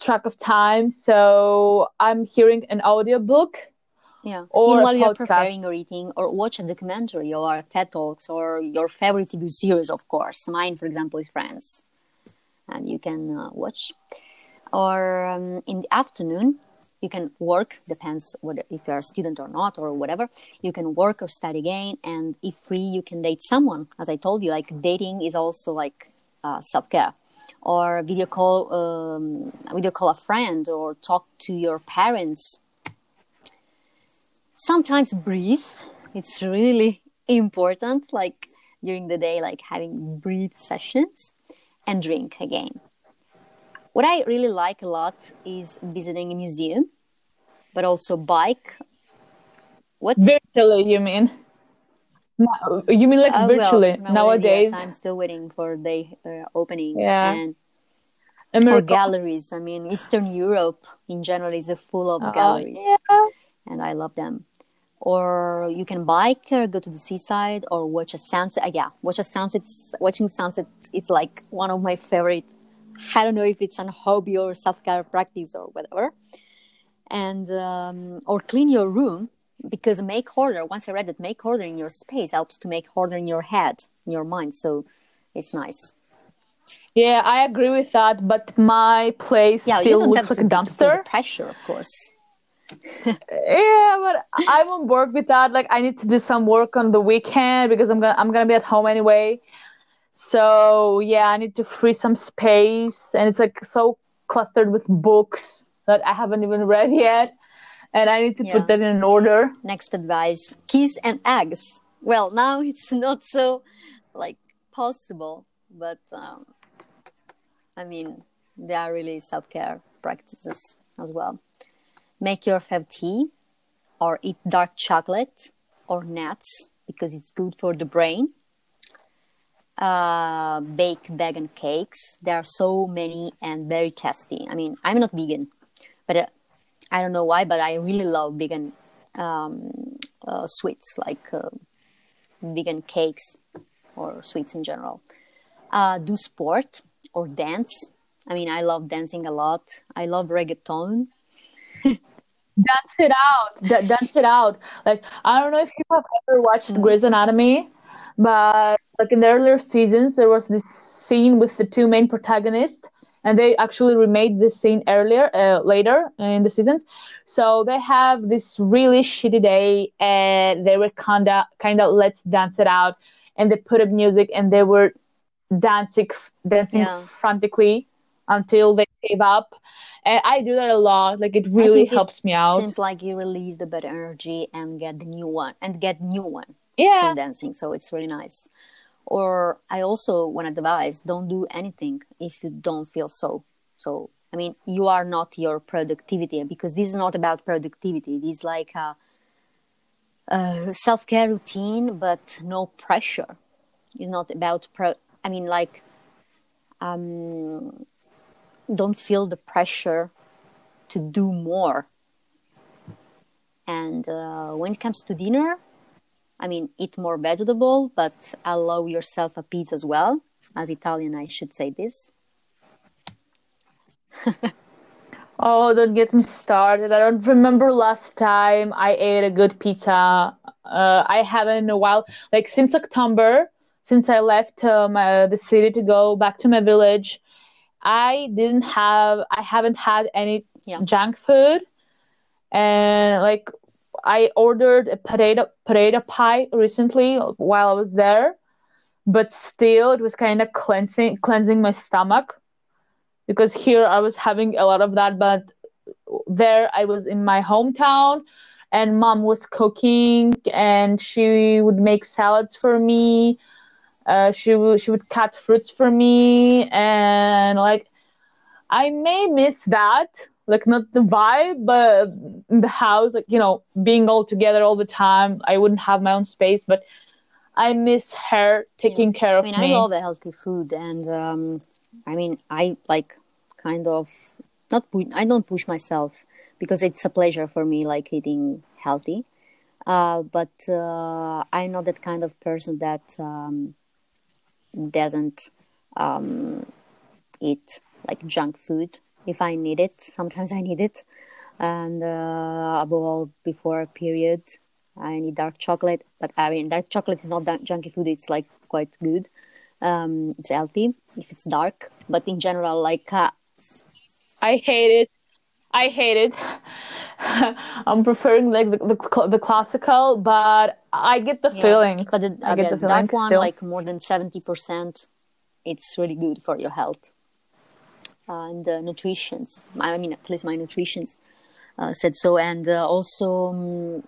Speaker 2: track of time. So I'm hearing an audiobook.
Speaker 1: Yeah. Or Meanwhile, you're preparing or eating, or watch a documentary or TED Talks or your favorite TV series, of course. Mine, for example, is Friends. And you can uh, watch. Or um, in the afternoon, you can work depends whether if you're a student or not or whatever. You can work or study again and if free you can date someone. As i told you like dating is also like uh, self-care. Or video call um, video call a friend or talk to your parents. Sometimes breathe. It's really important like during the day like having breathe sessions and drink again what I really like a lot is visiting a museum, but also bike.
Speaker 2: What? Virtually, you mean? You mean like uh, virtually well, nowadays?
Speaker 1: Yes, I'm still waiting for the uh, openings yeah. and or galleries. I mean, Eastern Europe in general is full of uh, galleries, yeah. and I love them. Or you can bike or go to the seaside or watch a sunset. Uh, yeah, watch a sunset. Watching sunset, it's like one of my favorite I don't know if it's an hobby or self care practice or whatever. And um, or clean your room because make order. Once I read that make order in your space helps to make order in your head, in your mind. So it's nice.
Speaker 2: Yeah, I agree with that. But my place yeah, still looks like to, a dumpster.
Speaker 1: pressure, of course. (laughs)
Speaker 2: yeah, but I'm on board with that. Like, I need to do some work on the weekend because I'm gonna I'm gonna be at home anyway. So yeah, I need to free some space, and it's like so clustered with books that I haven't even read yet, and I need to yeah. put that in order.
Speaker 1: Next advice: keys and eggs. Well, now (laughs) it's not so like possible, but um, I mean, they are really self care practices as well. Make your fave tea, or eat dark chocolate or nuts because it's good for the brain uh, bake vegan cakes. There are so many and very tasty. I mean, I'm not vegan, but uh, I don't know why, but I really love vegan um, uh, sweets, like uh, vegan cakes or sweets in general. Uh, do sport or dance. I mean, I love dancing a lot. I love reggaeton. (laughs)
Speaker 2: dance it out. D- dance it out. Like I don't know if you have ever watched mm. Grey's Anatomy, but like in the earlier seasons there was this scene with the two main protagonists and they actually remade this scene earlier uh, later in the seasons. So they have this really shitty day and they were kinda kinda let's dance it out and they put up music and they were dancing dancing yeah. frantically until they gave up. And i do that a lot like it really helps
Speaker 1: it
Speaker 2: me out.
Speaker 1: seems like you release the bad energy and get the new one and get new one
Speaker 2: yeah.
Speaker 1: from dancing so it's really nice. Or i also want to advise don't do anything if you don't feel so. So i mean you are not your productivity because this is not about productivity. This is like a, a self-care routine but no pressure. It's not about pro i mean like um don't feel the pressure to do more. And uh, when it comes to dinner I mean, eat more vegetable, but allow yourself a pizza as well. As Italian, I should say this. (laughs)
Speaker 2: oh, don't get me started. I don't remember last time I ate a good pizza. Uh, I haven't in a while. Like since October, since I left uh, my, the city to go back to my village, I didn't have, I haven't had any yeah. junk food. And like I ordered a potato potato pie recently while I was there, but still it was kind of cleansing cleansing my stomach because here I was having a lot of that, but there I was in my hometown and mom was cooking and she would make salads for me. Uh, she she would cut fruits for me, and like I may miss that, like not the vibe, but the house, like you know, being all together all the time. I wouldn't have my own space, but I miss her taking yeah. care of
Speaker 1: me.
Speaker 2: I mean,
Speaker 1: me. I love a healthy food, and um, I mean, I like kind of not. Pu- I don't push myself because it's a pleasure for me, like eating healthy. Uh, but uh, I'm not that kind of person that um, doesn't um, eat like junk food if I need it. Sometimes I need it, and uh, above all, before a period, I need dark chocolate. But I mean, dark chocolate is not that junky food. It's like quite good. Um, it's healthy if it's dark, but in general, like uh,
Speaker 2: I hate it. I hate it. (laughs) I'm preferring like the, the, the classical, but I get the yeah, feeling.
Speaker 1: But the, I get the, the dark one, still. like more than seventy percent, it's really good for your health and the nutritions. I mean, at least my nutritions uh, said so, and uh, also, um,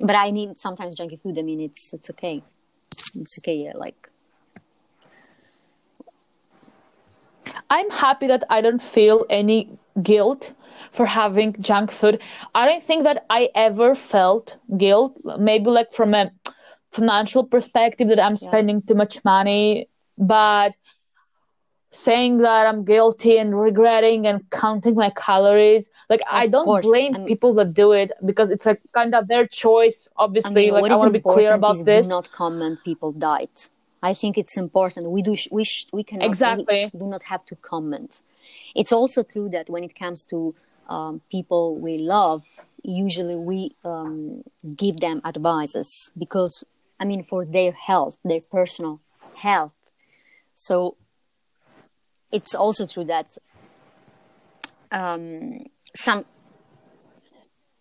Speaker 1: but I need sometimes junky food. I mean, it's it's okay, it's okay. Yeah, like
Speaker 2: I'm happy that I don't feel any guilt for having junk food. I don't think that I ever felt guilt, maybe like from a financial perspective that I'm spending yeah. too much money, but saying that I'm guilty and regretting and counting my calories. Like of I don't course. blame I mean, people that do it because it's like kind of their choice. Obviously, I mean, like I want to be clear about this.
Speaker 1: Do not comment people diet. I think it's important. We do. We sh- we can
Speaker 2: exactly
Speaker 1: we do not have to comment. It's also true that when it comes to um, people we love, usually we um, give them advices because I mean for their health, their personal health. So it's also true that um, some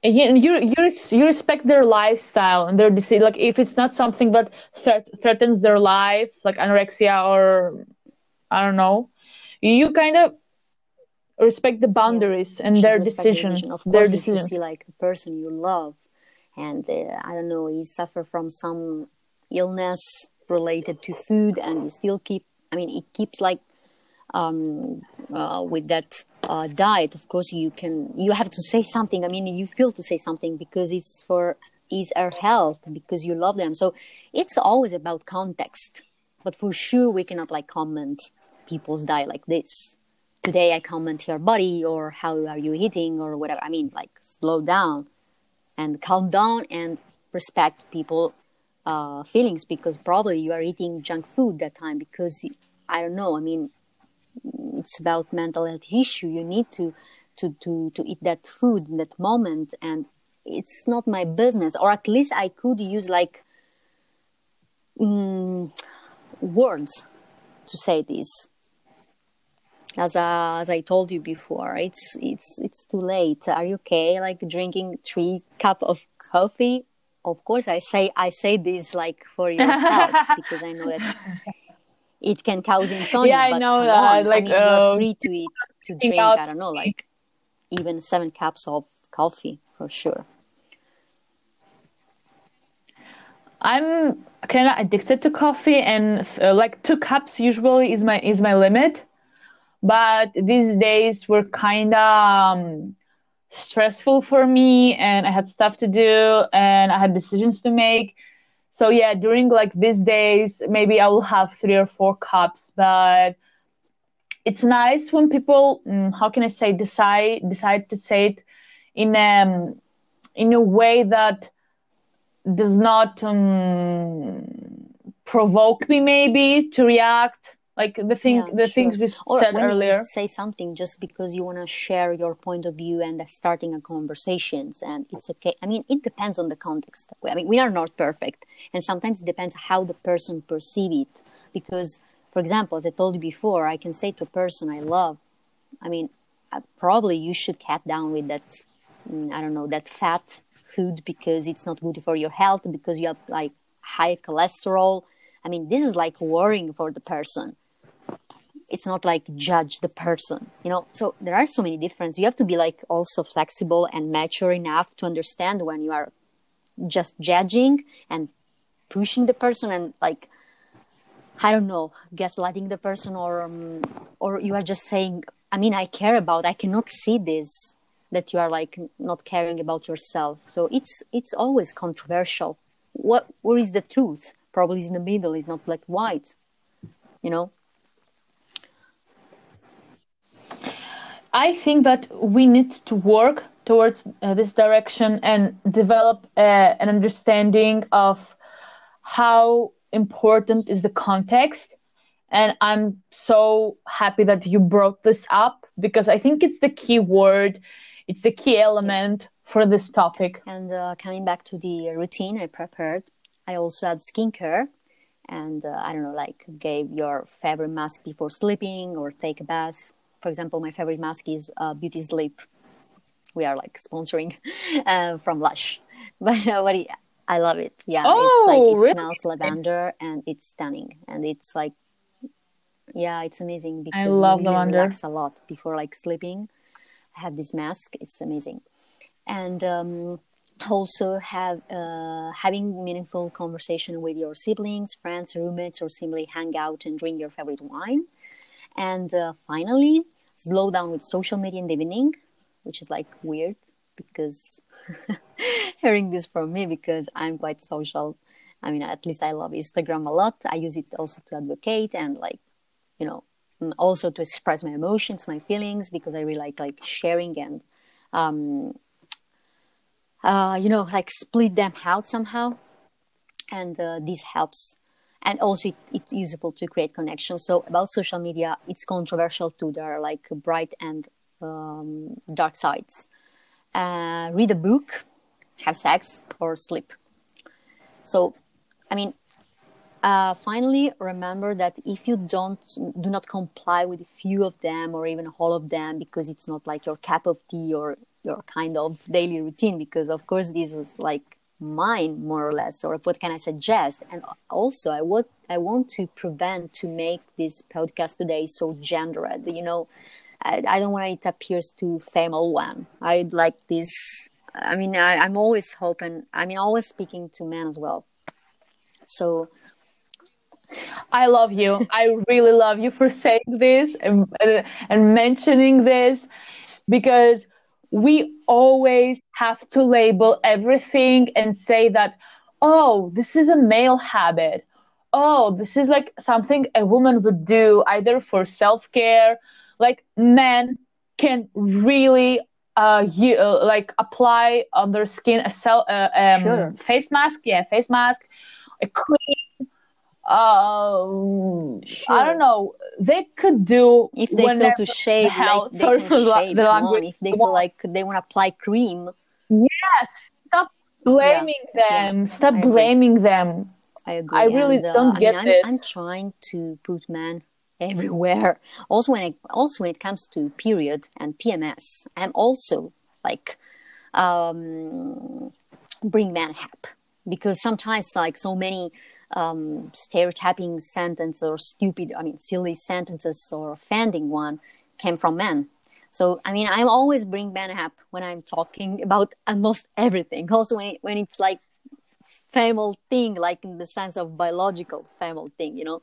Speaker 2: you, you you you respect their lifestyle and their decision. Like if it's not something that threat, threatens their life, like anorexia or I don't know, you kind of respect the boundaries yeah. and their decisions.
Speaker 1: Of
Speaker 2: course, their
Speaker 1: decisions. you see like the person you love, and uh, I don't know, he suffer from some illness related to food, and you still keep. I mean, it keeps like um, uh, with that uh, diet, of course, you can you have to say something. I mean, you feel to say something because it's for is our health because you love them. So it's always about context. But for sure, we cannot like comment people's diet like this. Today, I comment your body or how are you eating or whatever. I mean, like slow down and calm down and respect people uh, feelings because probably you are eating junk food that time because I don't know. I mean, it's about mental health issue you need to to to to eat that food in that moment and it's not my business or at least i could use like mm, words to say this as uh, as I told you before, it's it's it's too late. Are you okay? Like drinking three cup of coffee? Of course, I say I say this like for your (laughs) health because I know that it can cause insomnia.
Speaker 2: Yeah, I know that. On. Like, I
Speaker 1: mean, uh, you're free to eat to drink. Out. I don't know, like even seven cups of coffee for sure.
Speaker 2: I'm kind of addicted to coffee, and uh, like two cups usually is my is my limit. But these days were kind of um, stressful for me, and I had stuff to do, and I had decisions to make so yeah during like these days maybe i will have three or four cups but it's nice when people mm, how can i say decide decide to say it in um in a way that does not um, provoke me maybe to react like the thing yeah, the sure. things we or said earlier.
Speaker 1: say something just because you want to share your point of view and starting a conversations and it's okay. I mean it depends on the context i mean we are not perfect and sometimes it depends how the person perceive it. Because for example as i told you before i can say to a person i love i mean uh, probably you should cut down with that mm, i don't know that fat food because it's not good for your health because you have like high cholesterol. I mean this is like worrying for the person it's not like judge the person you know so there are so many differences you have to be like also flexible and mature enough to understand when you are just judging and pushing the person and like I don't know, gaslighting the person, or um, or you are just saying, I mean, I care about. I cannot see this that you are like not caring about yourself. So it's it's always controversial. What where is the truth? Probably is in the middle. It's not black white. You know.
Speaker 2: I think that we need to work towards uh, this direction and develop uh, an understanding of how important is the context. And I'm so happy that you brought this up because I think it's the key word, it's the key element for this topic.
Speaker 1: And uh, coming back to the routine I prepared, I also had skincare and uh, I don't know, like gave your favorite mask before sleeping or take a bath. For example, my favorite mask is uh, Beauty Sleep. We are like sponsoring (laughs) uh, from Lush, (laughs) but uh, what I love it. Yeah,
Speaker 2: oh,
Speaker 1: it's like it
Speaker 2: really?
Speaker 1: smells lavender and it's stunning, and it's like, yeah, it's amazing because
Speaker 2: I love
Speaker 1: really
Speaker 2: lavender.
Speaker 1: relax a lot before like sleeping. I have this mask; it's amazing, and um, also have uh, having meaningful conversation with your siblings, friends, roommates, or simply hang out and drink your favorite wine. And uh, finally, slow down with social media in the evening, which is like weird because (laughs) hearing this from me because I'm quite social. I mean, at least I love Instagram a lot. I use it also to advocate and like, you know, mm, also to express my emotions, my feelings, because I really like like sharing and, um, uh, you know, like split them out somehow. And uh, this helps. And also, it, it's useful to create connections. So, about social media, it's controversial too. There are like bright and um, dark sides uh, read a book, have sex, or sleep. So, I mean, uh, finally, remember that if you don't do not comply with a few of them or even all of them because it's not like your cup of tea or your kind of daily routine, because of course this is like mine more or less, or what can I suggest? And also, I want I want to prevent to make this podcast today so gendered. You know, I, I don't want it appears too female one. I'd like this. I mean, I, I'm always hoping. I mean, always speaking to men as well. So
Speaker 2: I love you. I really love you for saying this and, and mentioning this because we always have to label everything and say that, oh, this is a male habit. Oh, this is like something a woman would do either for self care. Like men can really uh, you, uh, like apply on their skin a cell, uh, um,
Speaker 1: Sure.
Speaker 2: face mask. Yeah, face mask, a cream. Um, I don't know. They could do
Speaker 1: if they feel to shave, like they can
Speaker 2: for the,
Speaker 1: shave.
Speaker 2: the language.
Speaker 1: If they feel like they want to apply cream,
Speaker 2: Yes, stop blaming
Speaker 1: yeah.
Speaker 2: them. Stop
Speaker 1: I agree.
Speaker 2: blaming them.
Speaker 1: I agree.
Speaker 2: I really
Speaker 1: and, uh,
Speaker 2: don't
Speaker 1: I
Speaker 2: get
Speaker 1: mean,
Speaker 2: this.
Speaker 1: I'm, I'm trying to put men everywhere. (laughs) Also, when I, also when it comes to period and PMS, I'm also like um, bring man up because sometimes like so many um, stereotyping sentences or stupid, I mean, silly sentences or offending one came from men. So I mean, I'm always bring man up when I'm talking about almost everything. (laughs) Also, when it, when it's like female thing, like in the sense of biological female thing, you know.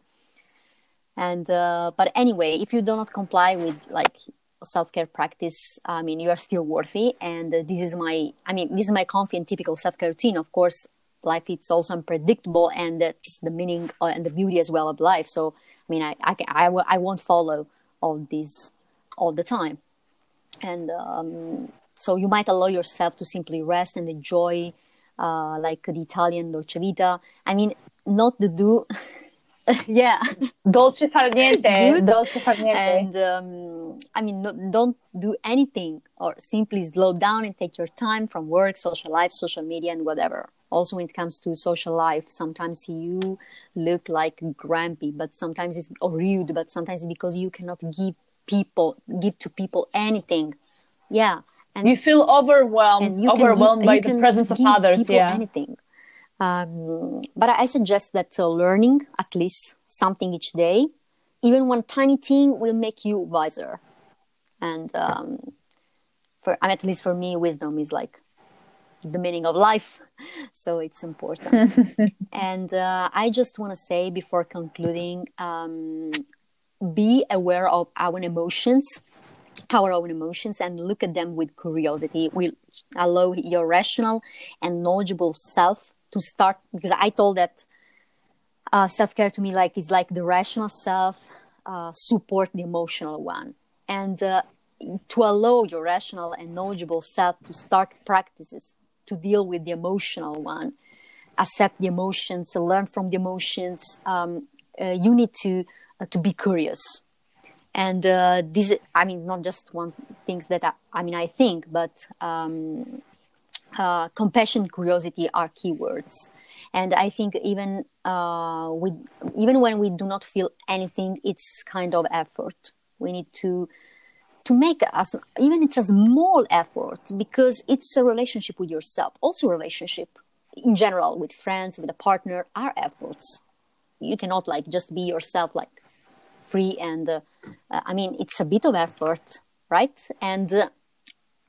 Speaker 1: And uh, but anyway, if you do not comply with like self care practice, I mean, you are still worthy. And uh, this is my, I mean, this is my comfy and typical self care routine. Of course, life it's also unpredictable, and that's the meaning uh, and the beauty as well of life. So I mean, I I I, w- I won't follow all this all the time and um, so you might allow yourself to simply rest and enjoy uh, like the italian dolce vita i mean not to do (laughs) yeah
Speaker 2: Dolce far niente. Dolce far niente.
Speaker 1: and um, i mean no, don't do anything or simply slow down and take your time from work social life social media and whatever also when it comes to social life sometimes you look like grumpy but sometimes it's or rude but sometimes it's because you cannot give people give to people anything yeah and
Speaker 2: you feel overwhelmed,
Speaker 1: you
Speaker 2: overwhelmed
Speaker 1: give-
Speaker 2: by the presence of others. Yeah.
Speaker 1: anything. Um, but I suggest that uh, learning at least something each day, even one tiny thing, will make you wiser. And um, for I mean, at least for me, wisdom is like the meaning of life. (laughs) So it's important. (laughs) And uh, i just want to say before concluding um, be aware of our emotions our own emotions and look at them with curiosity. Will allow your rational and knowledgeable self to start because i told that uh, self-care to me like is like the rational self uh, support the emotional one and uh, to allow your rational and knowledgeable self to start practices to deal with the emotional one accept the emotions learn from the emotions um, uh, you need to uh, to be curious. And uh, this i mean not just one things that i, I mean i think but um, uh, compassion curiosity are keywords. And i think even uh, we even when we do not feel anything it's kind of effort we need to to make us even it's a small effort because it's a relationship with yourself. Also relationship in general with friends with a partner are efforts. You cannot like just be yourself like free and uh, i mean it's a bit of effort right? And uh,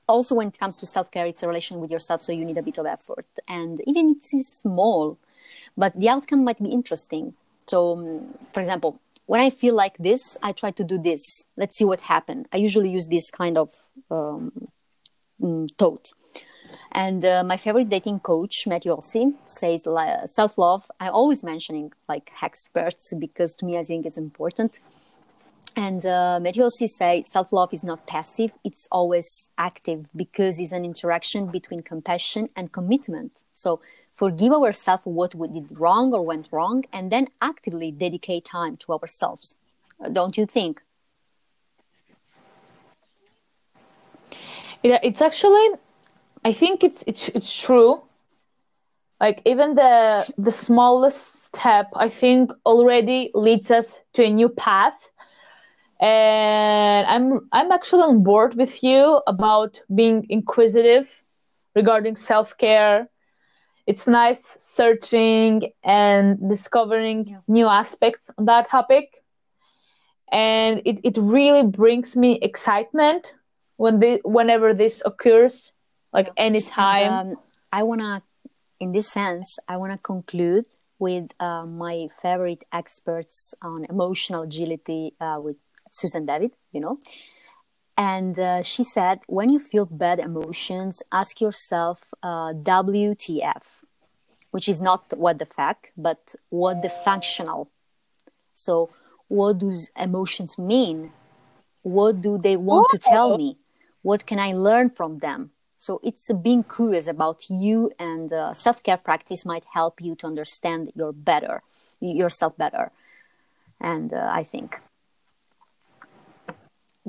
Speaker 1: also when it comes to self-care it's a relation with yourself so you need a bit of effort. And even it's small but the outcome might be interesting. So um, for example when I feel like this, I try to do this. Let's see what happened. I usually use this kind of um, mm, thought. And uh, my favorite dating coach, Matthew Hussey, says self love. I'm always mentioning like experts because to me, I think it's important. And uh, Matthew Hussey says self love is not passive, it's always active because it's an interaction between compassion and commitment. So forgive ourselves what we did wrong or went wrong, and then actively dedicate time to ourselves. Uh, don't you think?
Speaker 2: Yeah, it's actually, I think it's it's it's true. Like even the the smallest step, I think already leads us to a new path. And I'm I'm actually on board with you about being inquisitive regarding self care it's nice searching and discovering yeah. new aspects on that topic. And it, it really brings me excitement when the, whenever this occurs like anytime. And, um,
Speaker 1: i want to in this sense i want to conclude with uh, my favorite experts on emotional agility uh, with susan david you know and uh, she said, when you feel bad emotions, ask yourself uh, WTF, which is not what the fact, but what the functional. So, what do emotions mean? What do they want to tell me? What can I learn from them? So, it's being curious about you, and uh, self care practice might help you to understand your better, yourself better. And uh, I think.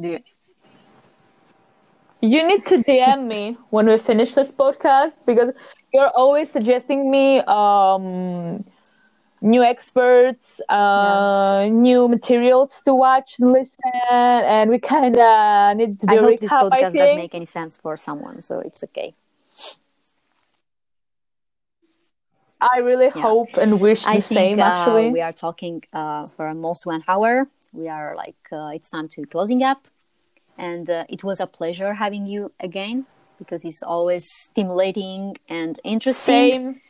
Speaker 2: Do you- you need to DM me when we finish this podcast because you're always suggesting me um, new experts, uh, yeah. new materials to watch and listen, and we kind of need to do I
Speaker 1: hope
Speaker 2: recap,
Speaker 1: this podcast doesn't make any sense for someone, so it's okay.
Speaker 2: I really yeah. hope and wish the think, same. Actually,
Speaker 1: uh, we are talking uh, for almost one hour. We are like uh, it's time to closing up and uh, it was a pleasure having you again because it's always stimulating and interesting.
Speaker 2: Same.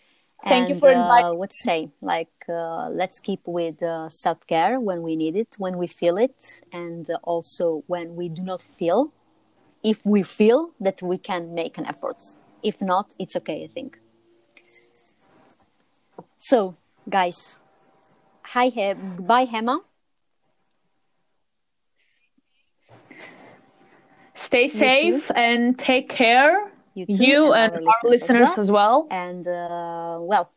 Speaker 2: Thank
Speaker 1: and,
Speaker 2: you for inviting.
Speaker 1: Uh, what to say? Like, uh, let's keep with uh, self care when we need it, when we feel it, and uh, also when we do not feel. If we feel that we can make an effort, if not, it's okay. I think. So, guys, hi, he- bye, Hema.
Speaker 2: Stay safe and take care. You, you and, and our listeners, as well.
Speaker 1: And uh, well,